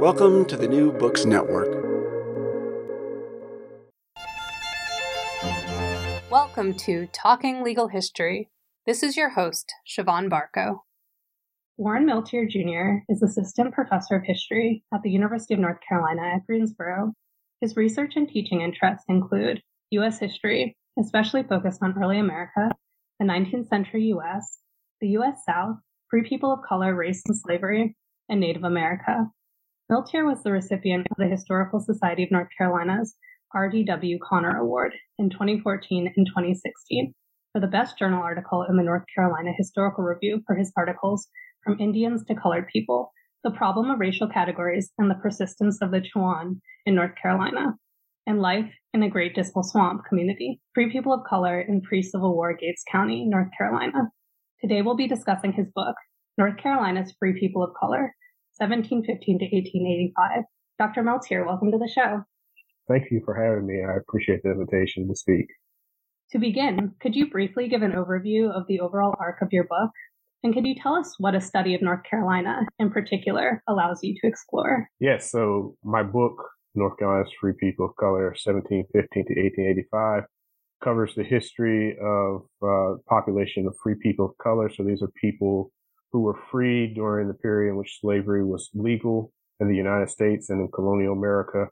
Welcome to the New Books Network. Welcome to Talking Legal History. This is your host, Siobhan Barco. Warren Milteer Jr. is Assistant Professor of History at the University of North Carolina at Greensboro. His research and teaching interests include U.S. history, especially focused on early America, the 19th century U.S., the U.S. South, free people of color, race and slavery, and Native America. Milteer was the recipient of the Historical Society of North Carolina's R.D.W. Connor Award in 2014 and 2016 for the best journal article in the North Carolina Historical Review for his articles From Indians to Colored People The Problem of Racial Categories and the Persistence of the Chowan in North Carolina, and Life in a Great Dismal Swamp Community Free People of Color in Pre Civil War Gates County, North Carolina. Today we'll be discussing his book, North Carolina's Free People of Color 1715 to 1885. Dr. Milteer, welcome to the show. Thank you for having me. I appreciate the invitation to speak. To begin, could you briefly give an overview of the overall arc of your book? And could you tell us what a study of North Carolina in particular allows you to explore? Yes, so my book, North Carolina's Free People of Color, 1715 to 1885, covers the history of uh, population of free people of color. So these are people who were freed during the period in which slavery was legal in the United States and in colonial America,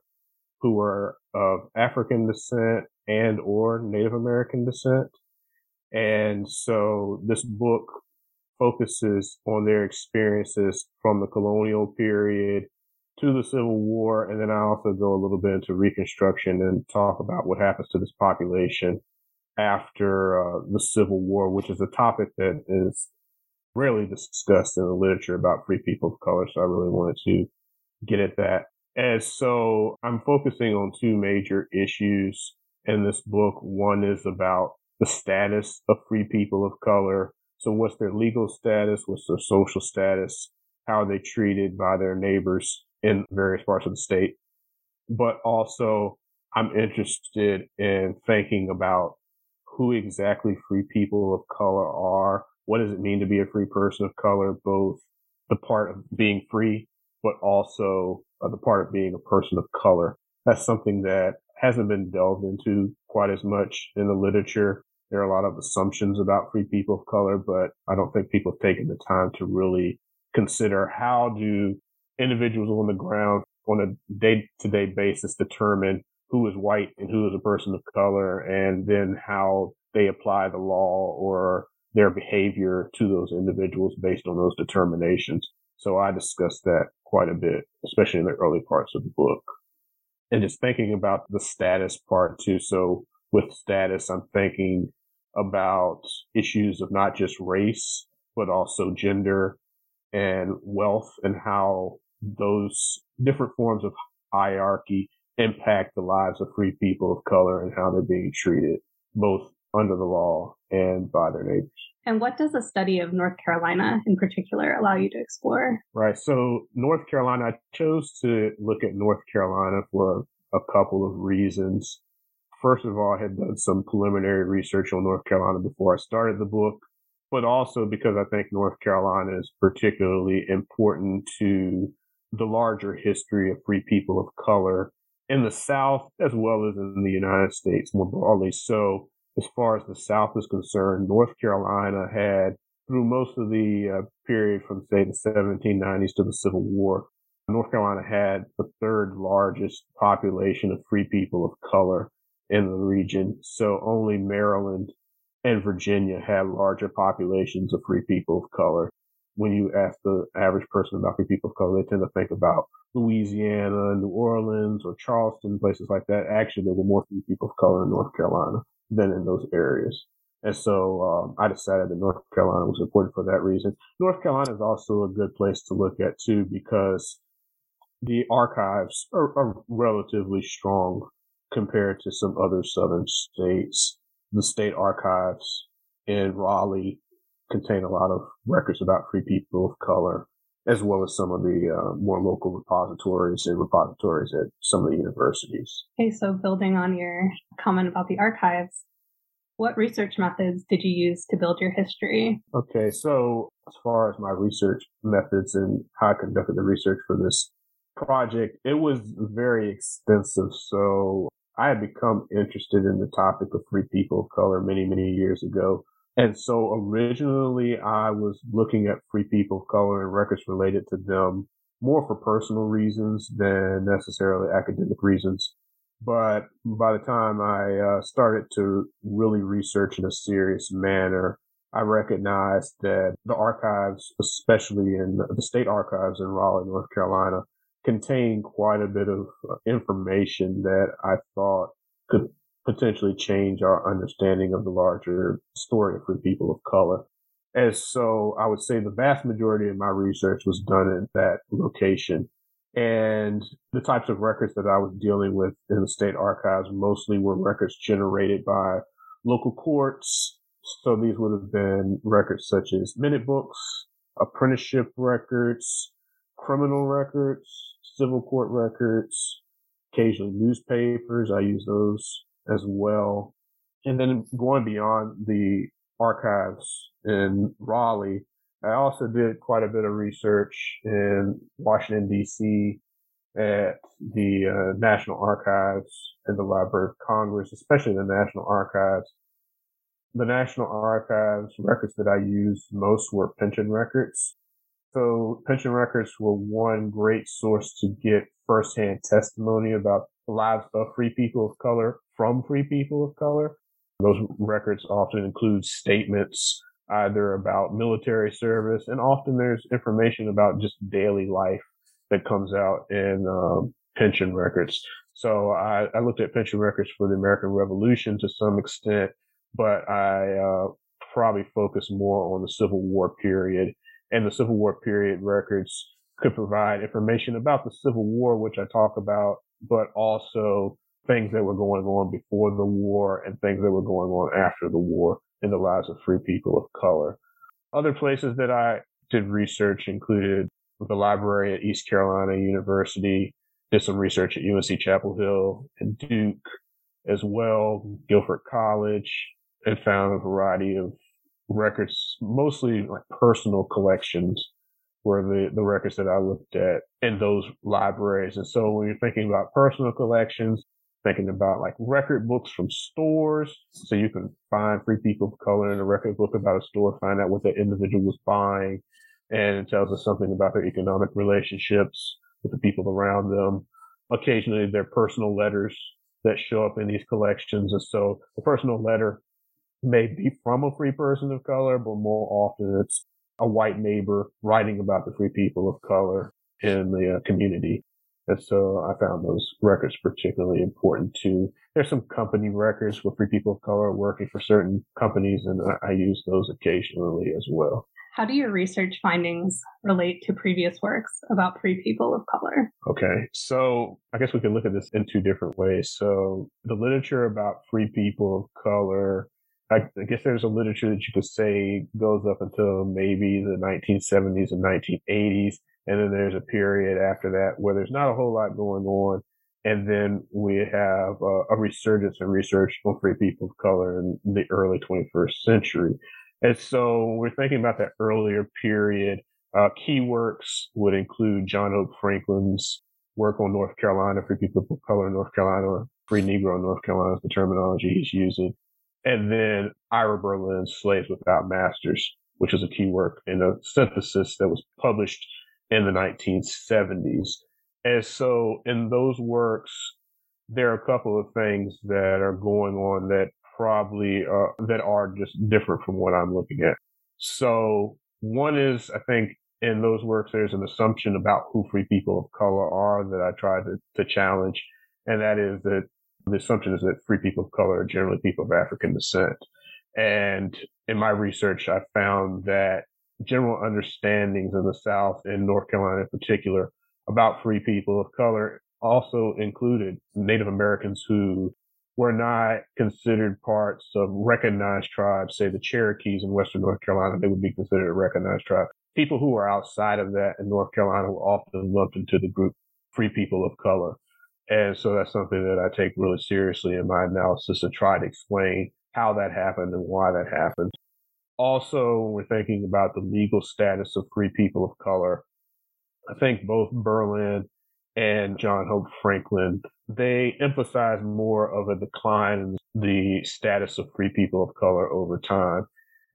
who were of African descent and or Native American descent. And so this book focuses on their experiences from the colonial period to the Civil War. And then I also go a little bit into Reconstruction and talk about what happens to this population after uh, the Civil War, which is a topic that is rarely discussed in the literature about free people of color. So I really wanted to get at that. And so I'm focusing on two major issues in this book. One is about the status of free people of color. So what's their legal status? What's their social status? How are they treated by their neighbors in various parts of the state? But also I'm interested in thinking about who exactly free people of color are what does it mean to be a free person of color, both the part of being free, but also uh, the part of being a person of color. That's something that hasn't been delved into quite as much in the literature. There are a lot of assumptions about free people of color, but I don't think people have taken the time to really consider how do individuals on the ground on a day to day basis determine who is white and who is a person of color and then how they apply the law or their behavior to those individuals based on those determinations. So I discussed that quite a bit, especially in the early parts of the book. And just thinking about the status part too. So with status, I'm thinking about issues of not just race, but also gender and wealth and how those different forms of hierarchy impact the lives of free people of color and how they're being treated, both under the law and by their neighbors. And what does a study of North Carolina in particular allow you to explore? Right. So, North Carolina, I chose to look at North Carolina for a couple of reasons. First of all, I had done some preliminary research on North Carolina before I started the book, but also because I think North Carolina is particularly important to the larger history of free people of color in the South as well as in the United States more broadly. So, as far as the South is concerned, North Carolina had, through most of the uh, period from, say, the 1790s to the Civil War, North Carolina had the third largest population of free people of color in the region. So only Maryland and Virginia had larger populations of free people of color. When you ask the average person about free people of color, they tend to think about Louisiana, New Orleans, or Charleston, places like that. Actually, there were more free people of color in North Carolina than in those areas. And so um, I decided that North Carolina was important for that reason. North Carolina is also a good place to look at too because the archives are, are relatively strong compared to some other southern states. The state archives in Raleigh contain a lot of records about free people of color, as well as some of the uh, more local repositories and repositories at some of the universities. Okay, so building on your comment about the archives, what research methods did you use to build your history? Okay, so as far as my research methods and how I conducted the research for this project, it was very extensive. So I had become interested in the topic of free people of color many, many years ago. And so originally I was looking at free people of color and records related to them more for personal reasons than necessarily academic reasons. But by the time I uh, started to really research in a serious manner, I recognized that the archives, especially in the state archives in Raleigh, North Carolina, contained quite a bit of uh, information that I thought could potentially change our understanding of the larger story free people of color. And so I would say the vast majority of my research was done in that location. And the types of records that I was dealing with in the state archives mostly were records generated by local courts. So these would have been records such as minute books, apprenticeship records, criminal records, civil court records, occasionally newspapers. I use those as well. And then going beyond the archives in Raleigh, I also did quite a bit of research in Washington, D.C. at the uh, National Archives and the Library of Congress, especially the National Archives. The National Archives records that I used most were pension records. So pension records were one great source to get firsthand testimony about the lives of free people of color from free people of color. Those records often include statements either about military service and often there's information about just daily life that comes out in um, pension records. So I, I, looked at pension records for the American Revolution to some extent, but I uh, probably focused more on the Civil War period and the Civil War period records could provide information about the Civil War, which I talk about, but also things that were going on before the war and things that were going on after the war in the lives of free people of color. Other places that I did research included the library at East Carolina University, did some research at UNC Chapel Hill and Duke as well, Guilford College, and found a variety of records, mostly like personal collections were the, the records that I looked at in those libraries. And so when you're thinking about personal collections, thinking about like record books from stores. So you can find free people of color in a record book about a store, find out what the individual was buying. And it tells us something about their economic relationships with the people around them. Occasionally their personal letters that show up in these collections. And so the personal letter may be from a free person of color, but more often it's a white neighbor writing about the free people of color in the uh, community. And so I found those records particularly important too. There's some company records where free people of color working for certain companies, and I, I use those occasionally as well. How do your research findings relate to previous works about free people of color? Okay, so I guess we can look at this in two different ways. So the literature about free people of color I, I, guess there's a literature that you could say goes up until maybe the 1970s and 1980s. And then there's a period after that where there's not a whole lot going on. And then we have uh, a resurgence in research on free people of color in the early 21st century. And so we're thinking about that earlier period. Uh, key works would include John Hope Franklin's work on North Carolina, free people of color in North Carolina, or free Negro in North Carolina is the terminology he's using. And then Ira Berlin's Slaves Without Masters, which is a key work in a synthesis that was published in the 1970s. And so in those works, there are a couple of things that are going on that probably uh, that are just different from what I'm looking at. So one is, I think, in those works, there's an assumption about who free people of color are that I try to, to challenge. And that is that the assumption is that free people of color are generally people of African descent. And in my research, I found that general understandings in the South and North Carolina in particular about free people of color also included Native Americans who were not considered parts of recognized tribes, say the Cherokees in Western North Carolina, they would be considered a recognized tribe. People who were outside of that in North Carolina were often lumped into the group free people of color. And so that's something that I take really seriously in my analysis to try to explain how that happened and why that happened. Also, when we're thinking about the legal status of free people of color. I think both Berlin and John Hope Franklin, they emphasize more of a decline in the status of free people of color over time.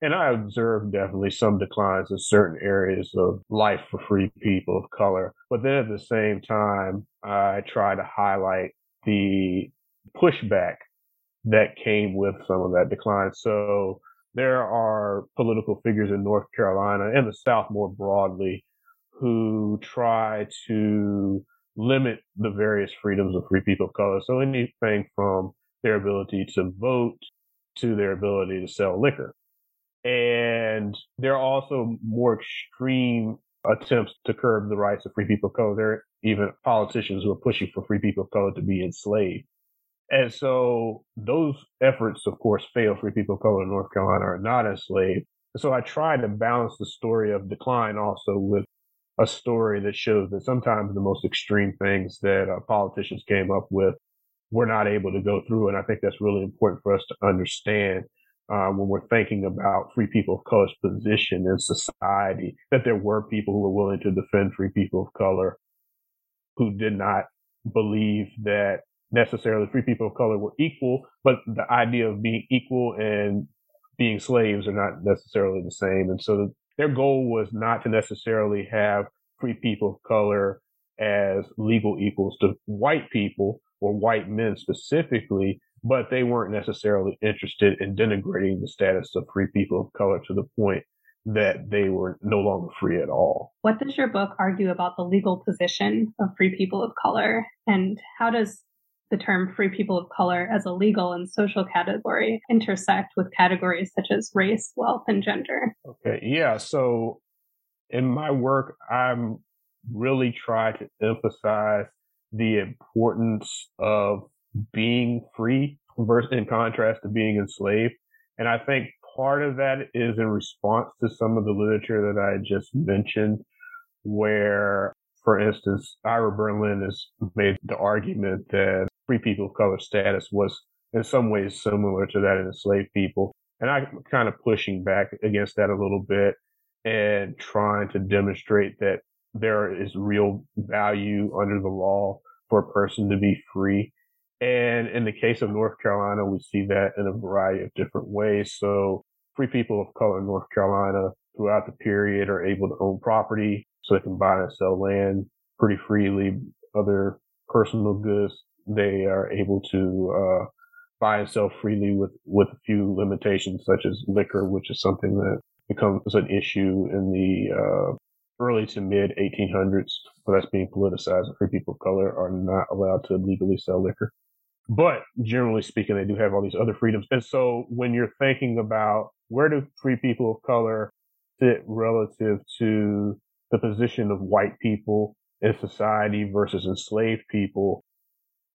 And I observed definitely some declines in certain areas of life for free people of color. But then at the same time, I try to highlight the pushback that came with some of that decline. So there are political figures in North Carolina and the South more broadly who try to limit the various freedoms of free people of color. So anything from their ability to vote to their ability to sell liquor. And there are also more extreme attempts to curb the rights of free people of color. There are even politicians who are pushing for free people of color to be enslaved. And so those efforts, of course, fail. Free people of color in North Carolina are not enslaved. So I try to balance the story of decline also with a story that shows that sometimes the most extreme things that uh, politicians came up with were not able to go through. And I think that's really important for us to understand uh, when we're thinking about free people of color's position in society, that there were people who were willing to defend free people of color who did not believe that necessarily free people of color were equal, but the idea of being equal and being slaves are not necessarily the same. And so their goal was not to necessarily have free people of color as legal equals to white people or white men specifically, but they weren't necessarily interested in denigrating the status of free people of color to the point that they were no longer free at all. What does your book argue about the legal position of free people of color? And how does the term free people of color as a legal and social category intersect with categories such as race, wealth, and gender. Okay, yeah. So in my work, I'm really trying to emphasize the importance of being free versus in contrast to being enslaved. And I think part of that is in response to some of the literature that I just mentioned, where, for instance, Ira Berlin has made the argument that free people of color status was in some ways similar to that in enslaved people. And I'm kind of pushing back against that a little bit and trying to demonstrate that there is real value under the law for a person to be free. And in the case of North Carolina, we see that in a variety of different ways. So free people of color in North Carolina throughout the period are able to own property so they can buy and sell land pretty freely, other personal goods they are able to uh, buy and sell freely with with a few limitations, such as liquor, which is something that becomes an issue in the uh, early to mid 1800s. But that's being politicized. Free people of color are not allowed to legally sell liquor. But generally speaking, they do have all these other freedoms. And so when you're thinking about where do free people of color fit relative to the position of white people in society versus enslaved people,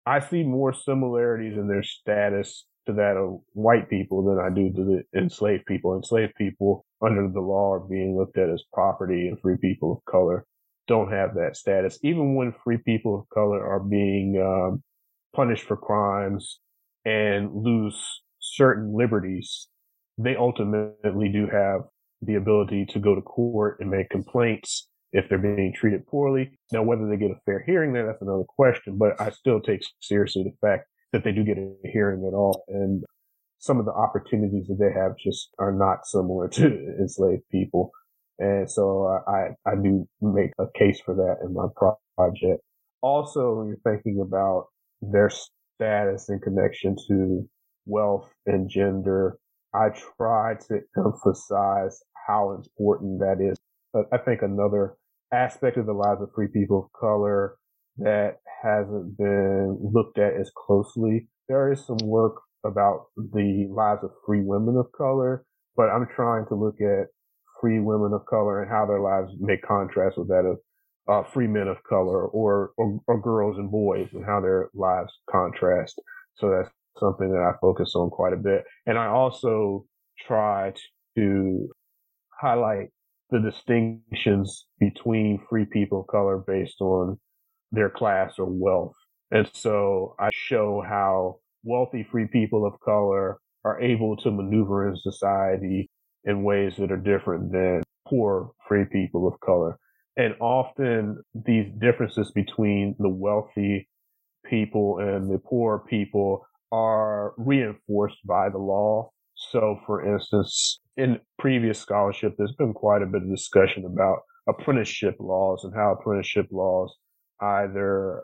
I see more similarities in their status to that of white people than I do to the enslaved people. Enslaved people under the law are being looked at as property and free people of color don't have that status. Even when free people of color are being um, punished for crimes and lose certain liberties, they ultimately do have the ability to go to court and make complaints if they're being treated poorly. Now, whether they get a fair hearing there, that's another question, but I still take seriously the fact that they do get a hearing at all. And some of the opportunities that they have just are not similar to enslaved people. And so I, I do make a case for that in my project. Also, when you're thinking about their status in connection to wealth and gender, I try to emphasize how important that is. I think another aspect of the lives of free people of color that hasn't been looked at as closely. There is some work about the lives of free women of color, but I'm trying to look at free women of color and how their lives make contrast with that of uh, free men of color or, or, or girls and boys and how their lives contrast. So that's something that I focus on quite a bit. And I also try to highlight the distinctions between free people of color based on their class or wealth. And so I show how wealthy free people of color are able to maneuver in society in ways that are different than poor free people of color. And often these differences between the wealthy people and the poor people are reinforced by the law. So, for instance, in previous scholarship, there's been quite a bit of discussion about apprenticeship laws and how apprenticeship laws either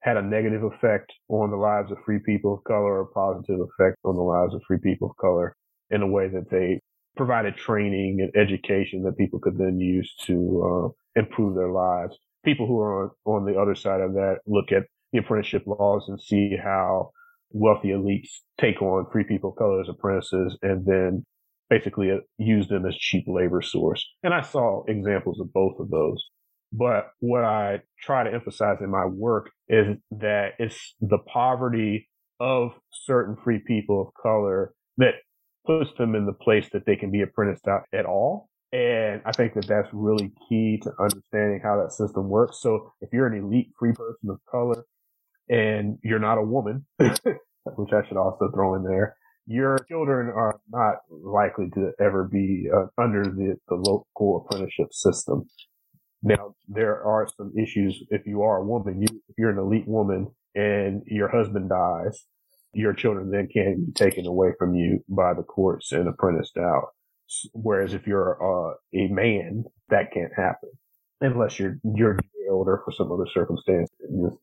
had a negative effect on the lives of free people of color or a positive effect on the lives of free people of color in a way that they provided training and education that people could then use to uh, improve their lives. People who are on, on the other side of that look at the apprenticeship laws and see how wealthy elites take on free people of color as apprentices and then basically uh, use them as cheap labor source. And I saw examples of both of those. But what I try to emphasize in my work is that it's the poverty of certain free people of color that puts them in the place that they can be apprenticed out at all. And I think that that's really key to understanding how that system works. So if you're an elite free person of color and you're not a woman, which I should also throw in there, your children are not likely to ever be uh, under the, the local apprenticeship system. Now, there are some issues if you are a woman, you, if you're an elite woman and your husband dies, your children then can be taken away from you by the courts and apprenticed out. Whereas if you're uh, a man, that can't happen unless you're you're jailed or for some other circumstance.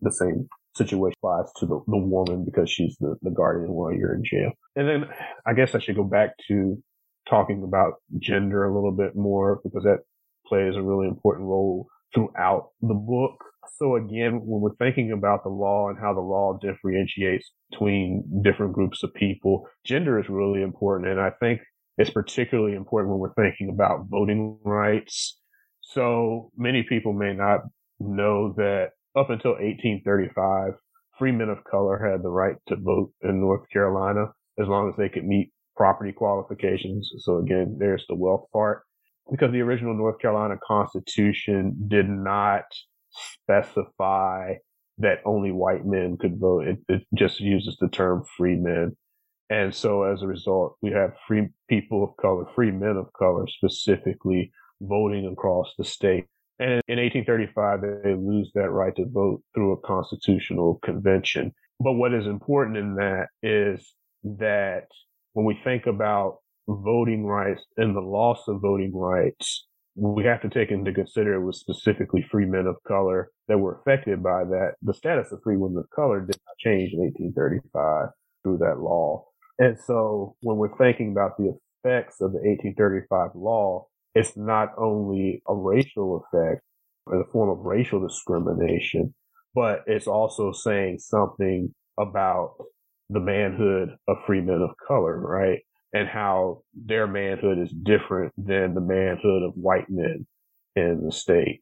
The same situation applies to the, the woman because she's the, the guardian while you're in jail. And then I guess I should go back to talking about gender a little bit more because that plays a really important role throughout the book. So again, when we're thinking about the law and how the law differentiates between different groups of people, gender is really important. And I think it's particularly important when we're thinking about voting rights. So many people may not know that up until 1835, free men of color had the right to vote in North Carolina as long as they could meet property qualifications. So again, there's the wealth part because the original North Carolina Constitution did not specify that only white men could vote. It, it, just uses the term free men. And so as a result, we have free people of color, free men of color specifically voting across the state. And in 1835, they lose that right to vote through a constitutional convention. But what is important in that is that when we think about voting rights and the loss of voting rights, we have to take into consider it was specifically free men of color that were affected by that. The status of free women of color did not change in 1835 through that law. And so when we're thinking about the effects of the 1835 law, it's not only a racial effect the form of racial discrimination, but it's also saying something about the manhood of free men of color, right? and how their manhood is different than the manhood of white men in the state.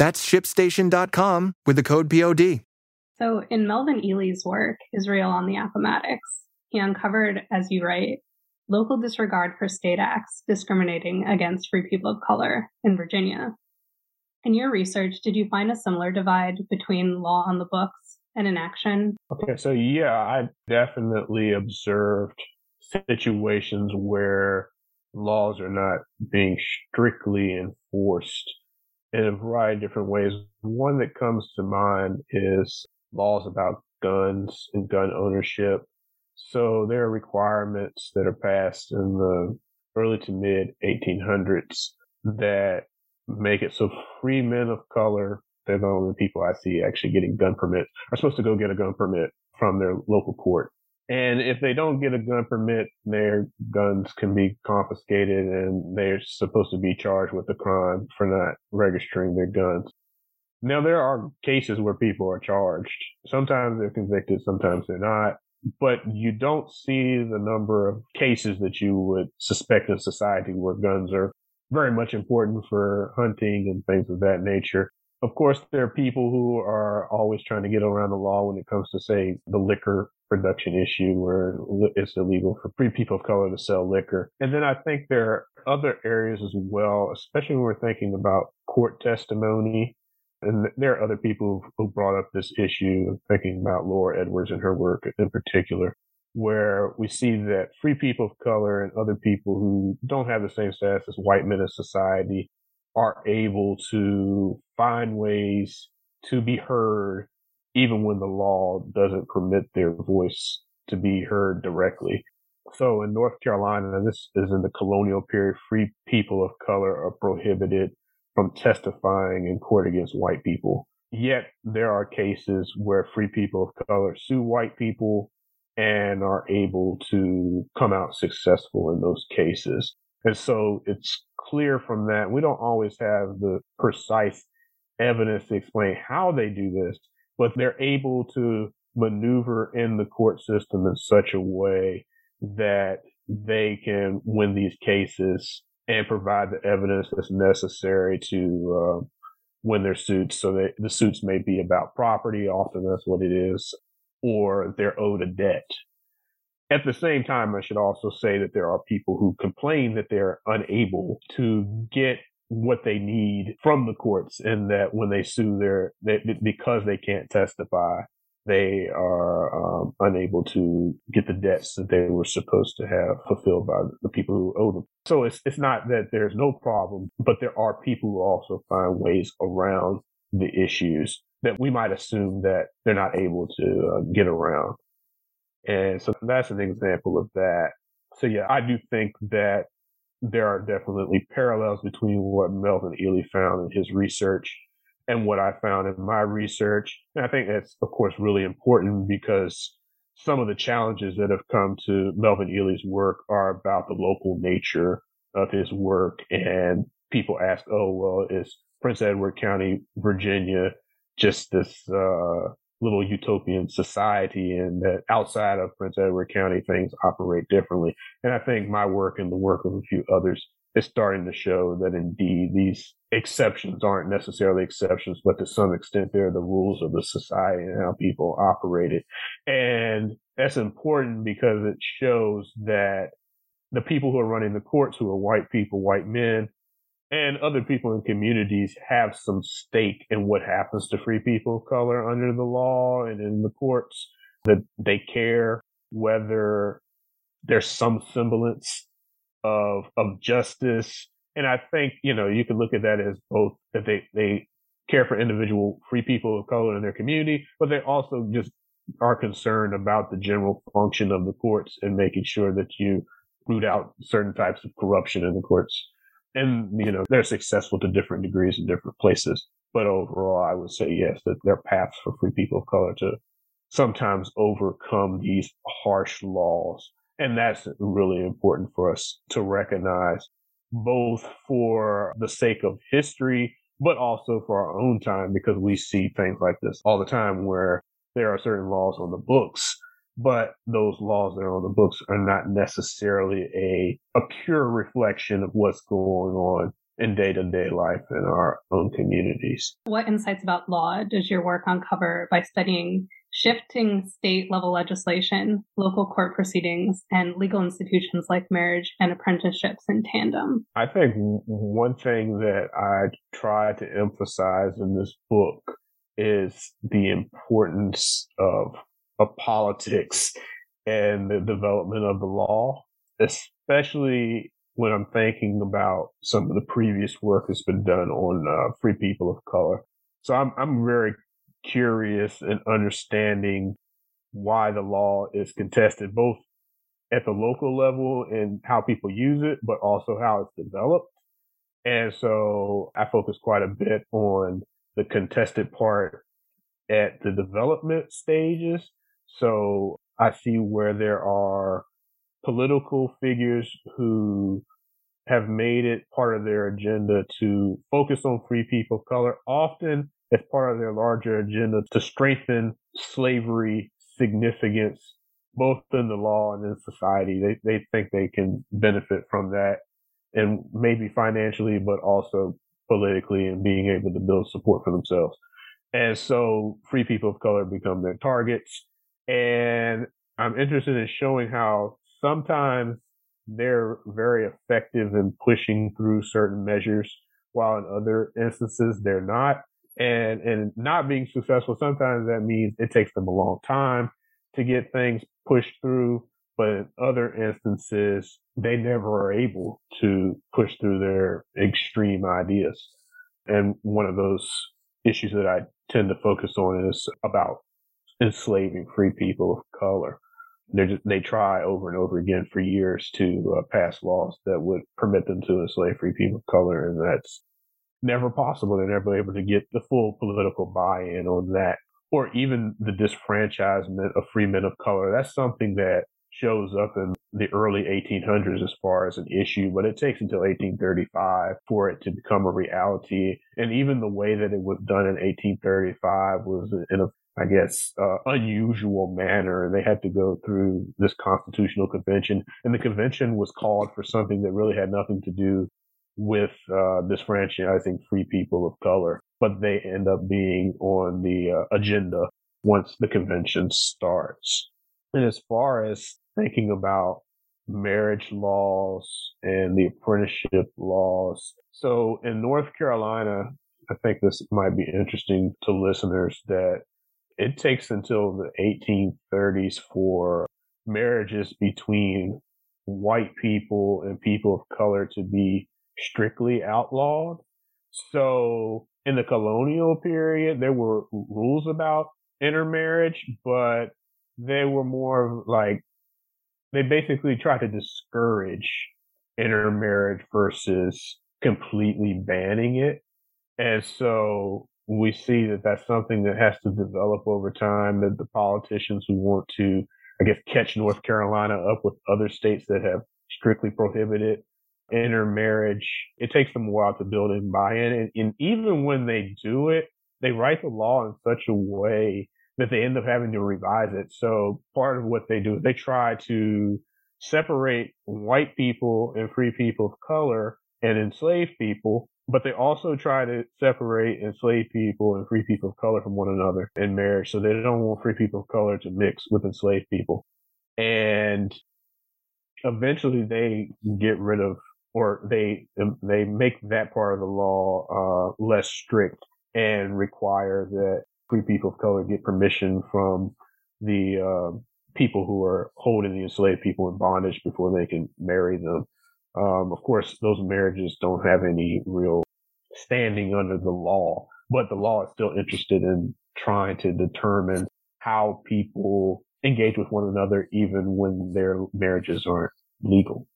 That's shipstation.com with the code POD. So, in Melvin Ely's work, Israel on the Appomattox, he uncovered, as you write, local disregard for state acts discriminating against free people of color in Virginia. In your research, did you find a similar divide between law on the books and in action? Okay, so yeah, I definitely observed situations where laws are not being strictly enforced in a variety of different ways. One that comes to mind is laws about guns and gun ownership. So there are requirements that are passed in the early to mid 1800s that make it so free men of color, they're the only people I see actually getting gun permits, are supposed to go get a gun permit from their local court. And if they don't get a gun permit, their guns can be confiscated and they're supposed to be charged with a crime for not registering their guns. Now, there are cases where people are charged. Sometimes they're convicted, sometimes they're not. But you don't see the number of cases that you would suspect in society where guns are very much important for hunting and things of that nature. Of course, there are people who are always trying to get around the law when it comes to, say, the liquor production issue where it's illegal for free people of color to sell liquor. And then I think there are other areas as well, especially when we're thinking about court testimony. And there are other people who brought up this issue, thinking about Laura Edwards and her work in particular, where we see that free people of color and other people who don't have the same status as white men in society are able to find ways to be heard even when the law doesn't permit their voice to be heard directly. So in North Carolina, this is in the colonial period, free people of color are prohibited from testifying in court against white people. Yet there are cases where free people of color sue white people and are able to come out successful in those cases. And so it's clear from that. We don't always have the precise evidence to explain how they do this, but they're able to maneuver in the court system in such a way that they can win these cases and provide the evidence that's necessary to uh, win their suits. So that the suits may be about property, often that's what it is, or they're owed a debt. At the same time, I should also say that there are people who complain that they're unable to get what they need from the courts and that when they sue their they, because they can't testify they are um, unable to get the debts that they were supposed to have fulfilled by the people who owe them. So it's it's not that there's no problem but there are people who also find ways around the issues that we might assume that they're not able to uh, get around. And so that's an example of that. So yeah i do think that there are definitely parallels between what Melvin Ely found in his research and what I found in my research. And I think that's, of course, really important because some of the challenges that have come to Melvin Ely's work are about the local nature of his work. And people ask, oh, well, is Prince Edward County, Virginia, just this uh, little utopian society and that outside of Prince Edward County, things operate differently. And I think my work and the work of a few others is starting to show that indeed these exceptions aren't necessarily exceptions, but to some extent they're the rules of the society and how people operate it. And that's important because it shows that the people who are running the courts, who are white people, white men, and other people in communities have some stake in what happens to free people of color under the law and in the courts, that they care whether there's some semblance of of justice. And I think, you know, you can look at that as both that they, they care for individual free people of color in their community, but they also just are concerned about the general function of the courts and making sure that you root out certain types of corruption in the courts. And, you know, they're successful to different degrees in different places. But overall, I would say yes, that there are paths for free people of color to sometimes overcome these harsh laws and that's really important for us to recognize, both for the sake of history, but also for our own time, because we see things like this all the time where there are certain laws on the books, but those laws that are on the books are not necessarily a, a pure reflection of what's going on in day to day life in our own communities. What insights about law does your work uncover by studying shifting state level legislation, local court proceedings, and legal institutions like marriage and apprenticeships in tandem. I think one thing that I try to emphasize in this book is the importance of, of politics and the development of the law, especially when I'm thinking about some of the previous work that's been done on uh, free people of color. So I'm I'm very curious in understanding why the law is contested, both at the local level and how people use it, but also how it's developed. And so I focus quite a bit on the contested part at the development stages. So I see where there are political figures who have made it part of their agenda to focus on free people of color, often as part of their larger agenda to strengthen slavery significance, both in the law and in society. They, they think they can benefit from that and maybe financially, but also politically and being able to build support for themselves. And so free people of color become their targets. And I'm interested in showing how sometimes they're very effective in pushing through certain measures, while in other instances they're not. And and not being successful sometimes that means it takes them a long time to get things pushed through but in other instances they never are able to push through their extreme ideas. And one of those issues that i tend to focus on is about enslaving free people of color they try over and over again for years to uh, pass laws that would permit them to enslave free people of color and that's never possible. They're never able to get the full political buy-in on that, or even the disfranchisement of free men of color. That's something that shows up in the early 1800s as far as an issue, but it takes until 1835 for it to become a reality. And even the way that it was done in 1835 was in a I guess, uh, unusual manner. They had to go through this constitutional convention, and the convention was called for something that really had nothing to do with uh, disfranchising free people of color, but they end up being on the uh, agenda once the convention starts. And as far as thinking about marriage laws and the apprenticeship laws, so in North Carolina, I think this might be interesting to listeners that it takes until the 1830s for marriages between white people and people of color to be strictly outlawed. So in the colonial period, there were rules about intermarriage, but they were more like they basically tried to discourage intermarriage versus completely banning it. And so we see that that's something that has to develop over time that the politicians who want to, I guess, catch North Carolina up with other states that have strictly prohibited intermarriage, it takes them a while to build in buy-in. And, and even when they do it, they write the law in such a way that they end up having to revise it. So part of what they do is they try to separate white people and free people of color and enslaved people, but they also try to separate enslaved people and free people of color from one another in marriage. So they don't want free people of color to mix with enslaved people. And eventually they get rid of or they they make that part of the law uh, less strict and require that free people of color get permission from the uh, people who are holding the enslaved people in bondage before they can marry them. Um, of course, those marriages don't have any real standing under the law, but the law is still interested in trying to determine how people engage with one another, even when their marriages aren't legal.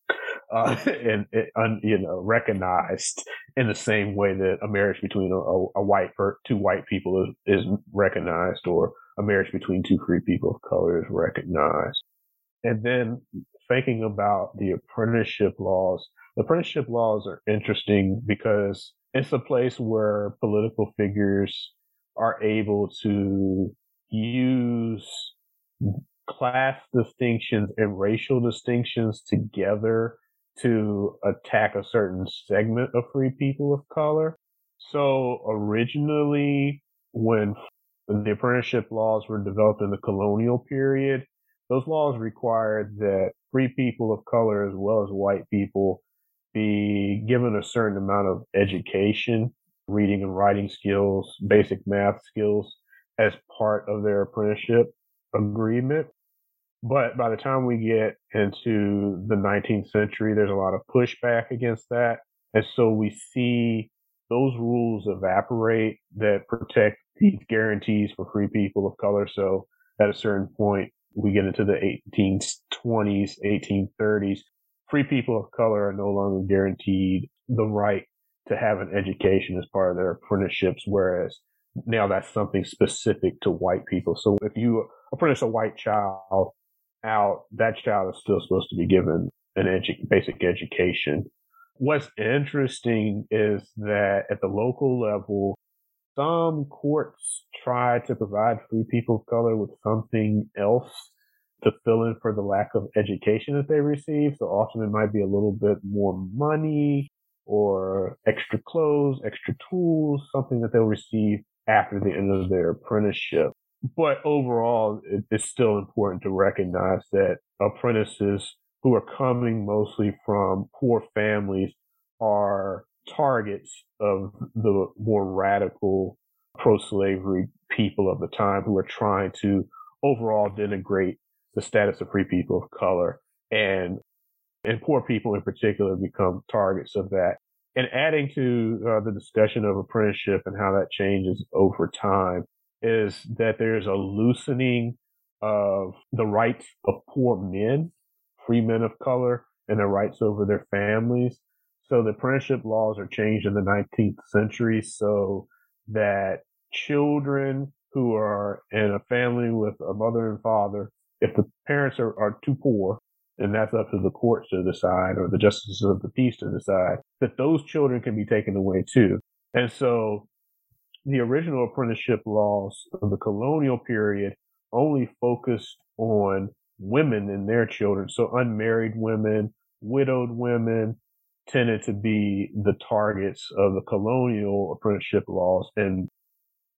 Uh, and, and, you know, recognized in the same way that a marriage between a, a white two white people is, is recognized, or a marriage between two free people of color is recognized. And then thinking about the apprenticeship laws, the apprenticeship laws are interesting because it's a place where political figures are able to use class distinctions and racial distinctions together to attack a certain segment of free people of color. So originally, when the apprenticeship laws were developed in the colonial period, those laws required that free people of color as well as white people be given a certain amount of education, reading and writing skills, basic math skills as part of their apprenticeship agreement. But by the time we get into the 19th century, there's a lot of pushback against that. And so we see those rules evaporate that protect these guarantees for free people of color. So at a certain point, we get into the 1820s, 1830s, free people of color are no longer guaranteed the right to have an education as part of their apprenticeships, whereas now that's something specific to white people. So if you apprentice a white child out, that child is still supposed to be given an edu- basic education. What's interesting is that at the local level, some courts try to provide free people of color with something else to fill in for the lack of education that they receive. So often it might be a little bit more money or extra clothes, extra tools, something that they'll receive after the end of their apprenticeship. But overall, it's still important to recognize that apprentices who are coming mostly from poor families are targets of the more radical pro-slavery people of the time who are trying to overall denigrate the status of free people of color and and poor people in particular become targets of that. And adding to uh, the discussion of apprenticeship and how that changes over time is that there's a loosening of the rights of poor men, free men of color, and their rights over their families. So the apprenticeship laws are changed in the 19th century so that children who are in a family with a mother and father, if the parents are, are too poor, and that's up to the courts to decide or the justices of the peace to decide, that those children can be taken away too. And so the original apprenticeship laws of the colonial period only focused on women and their children. So unmarried women, widowed women, tended to be the targets of the colonial apprenticeship laws. And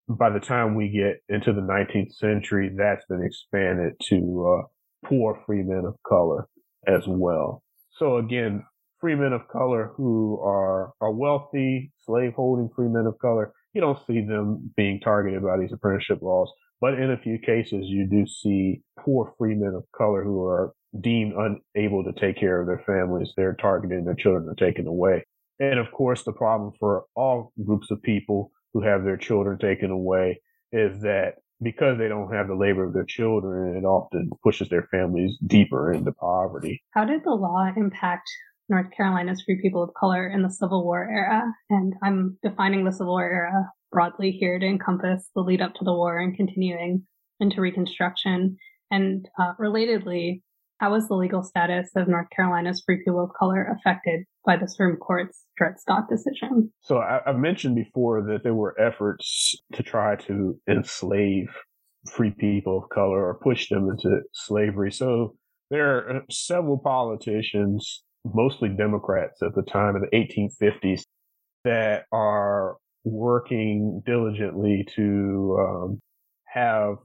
by the time we get into the 19th century, that's been expanded to uh, poor free men of color as well. So again, free men of color who are, are wealthy, slave holding free men of color, you don't see them being targeted by these apprenticeship laws. But in a few cases, you do see poor free men of color who are deemed unable to take care of their families. They're targeted and their children are taken away. And of course, the problem for all groups of people who have their children taken away is that because they don't have the labor of their children, it often pushes their families deeper into poverty. How did the law impact North Carolina's free people of color in the Civil War era? And I'm defining the Civil War era broadly here to encompass the lead up to the war and continuing into Reconstruction. And uh, relatedly, how was the legal status of North Carolina's free people of color affected by the Supreme Court's Dred Scott decision? So I, have mentioned before that there were efforts to try to enslave free people of color or push them into slavery. So there are uh, several politicians, mostly Democrats at the time of the 1850s, that are working diligently to um, have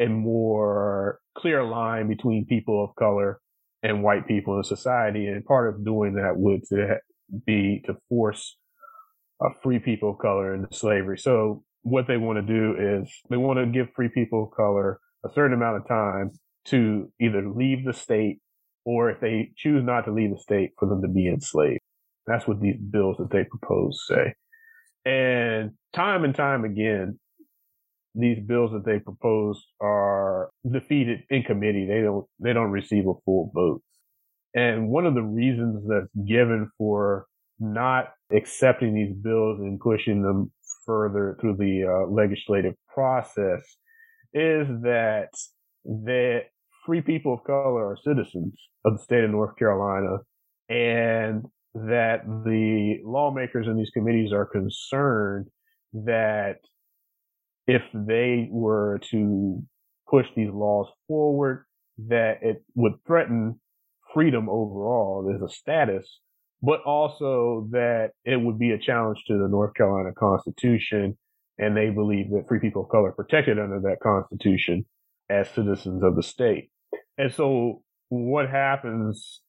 a more clear line between people of color and white people in society. And part of doing that would to be to force uh, free people of color into slavery. So what they want to do is they want to give free people of color a certain amount of time to either leave the state or if they choose not to leave the state for them to be enslaved. That's what these bills that they propose say. And time and time again, these bills that they propose are defeated in committee. They don't, they don't receive a full vote. And one of the reasons that's given for not accepting these bills and pushing them further through the uh, legislative process is that that free people of color are citizens of the state of North Carolina and that the lawmakers in these committees are concerned that if they were to push these laws forward, that it would threaten freedom overall as a status, but also that it would be a challenge to the North Carolina Constitution. And they believe that free people of color are protected under that Constitution as citizens of the state. And so what happens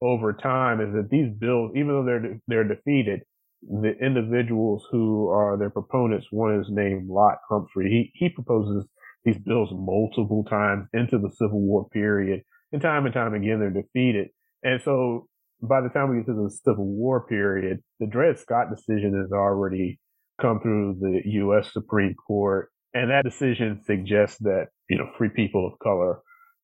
over time is that these bills, even though they're, they're defeated, the individuals who are their proponents, one is named Lott Humphrey. He, he proposes these bills multiple times into the Civil War period and time and time again, they're defeated. And so by the time we get to the Civil War period, the Dred Scott decision has already come through the U.S. Supreme Court. And that decision suggests that, you know, free people of color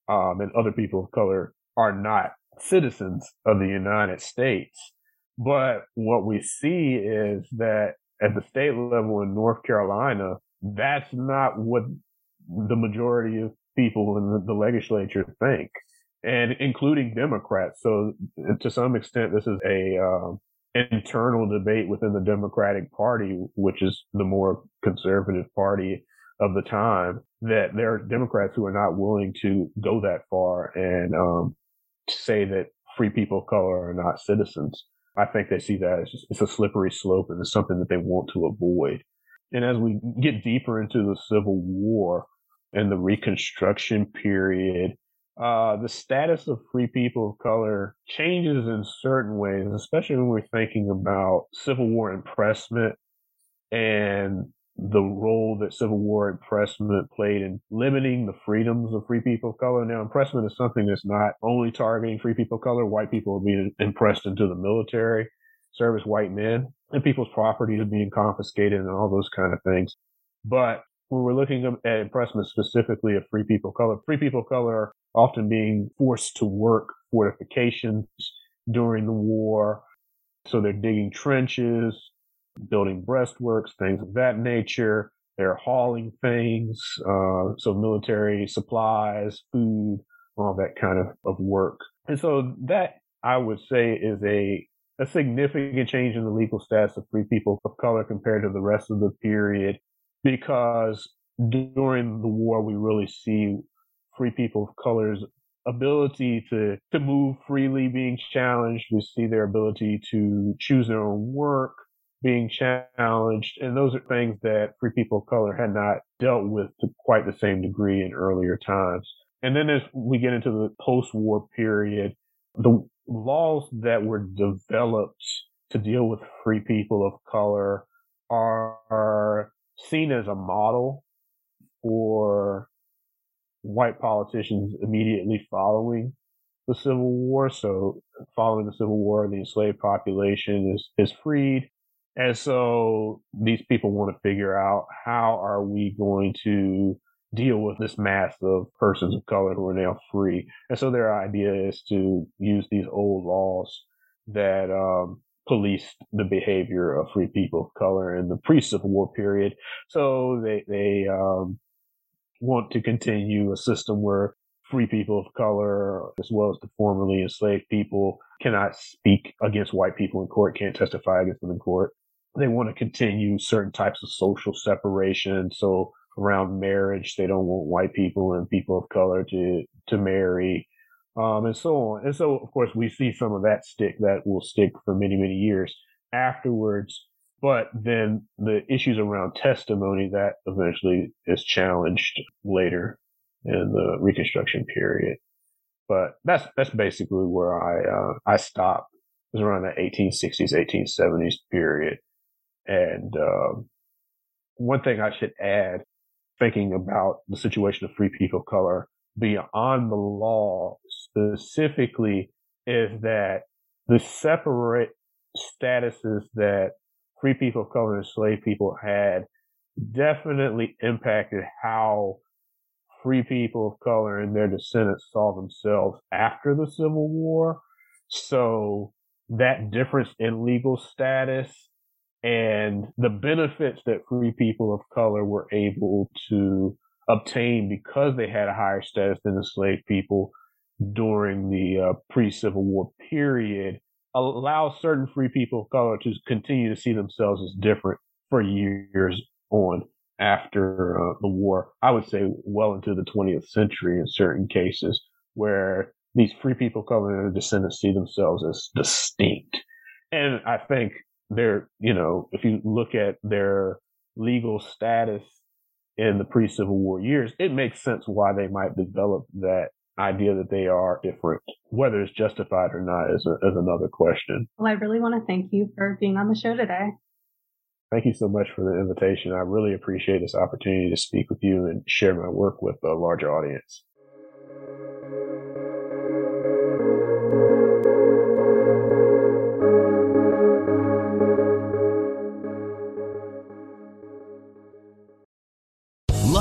um, and other people of color are not citizens of the United States. But what we see is that at the state level in North Carolina, that's not what the majority of people in the, legislature think, and including Democrats. So to some extent, this is a uh, internal debate within the Democratic Party, which is the more conservative party of the time that there are Democrats who are not willing to go that far and um, say that free people of color are not citizens. I think they see that as just, it's a slippery slope and it's something that they want to avoid. And as we get deeper into the Civil War and the Reconstruction period, uh, the status of free people of color changes in certain ways, especially when we're thinking about Civil War impressment and the role that Civil War impressment played in limiting the freedoms of free people of color. Now, impressment is something that's not only targeting free people of color. White people are being impressed into the military, service white men, and people's property is being confiscated and all those kind of things. But when we're looking at impressment specifically of free people of color, free people of color are often being forced to work fortifications during the war. So they're digging trenches, building breastworks, things of that nature. They're hauling things, uh, so military supplies, food, all that kind of, of work. And so that I would say is a a significant change in the legal status of free people of color compared to the rest of the period because during the war we really see free people of color's ability to to move freely being challenged we see their ability to choose their own work being challenged. And those are things that free people of color had not dealt with to quite the same degree in earlier times. And then as we get into the post-war period, the laws that were developed to deal with free people of color are, are seen as a model for white politicians immediately following the Civil War. So following the Civil War, the enslaved population is, is freed. And so these people want to figure out how are we going to deal with this mass of persons of color who are now free. And so their idea is to use these old laws that um, policed the behavior of free people of color in the pre-Civil War period. So they they um, want to continue a system where free people of color, as well as the formerly enslaved people, cannot speak against white people in court, can't testify against them in court they want to continue certain types of social separation. So around marriage. They don't want white people and people of color to to marry, um, and so on. And so, of course, we see some of that stick that will stick for many many years afterwards. But then the issues around testimony that eventually is challenged later in the Reconstruction period. But that's that's basically where I uh, I stopped. It was around the 1860s, 1870s period. And um, one thing I should add, thinking about the situation of free people of color beyond the law specifically, is that the separate statuses that free people of color and slave people had definitely impacted how free people of color and their descendants saw themselves after the Civil War. So that difference in legal status and the benefits that free people of color were able to obtain because they had a higher status than enslaved people during the uh, pre-Civil War period allows certain free people of color to continue to see themselves as different for years on after uh, the war. I would say well into the 20th century in certain cases where these free people of color and their descendants see themselves as distinct. And I think they're, you know, if you look at their legal status in the pre-Civil War years, it makes sense why they might develop that idea that they are different. Whether it's justified or not is, a, is another question. Well, I really want to thank you for being on the show today. Thank you so much for the invitation. I really appreciate this opportunity to speak with you and share my work with a larger audience.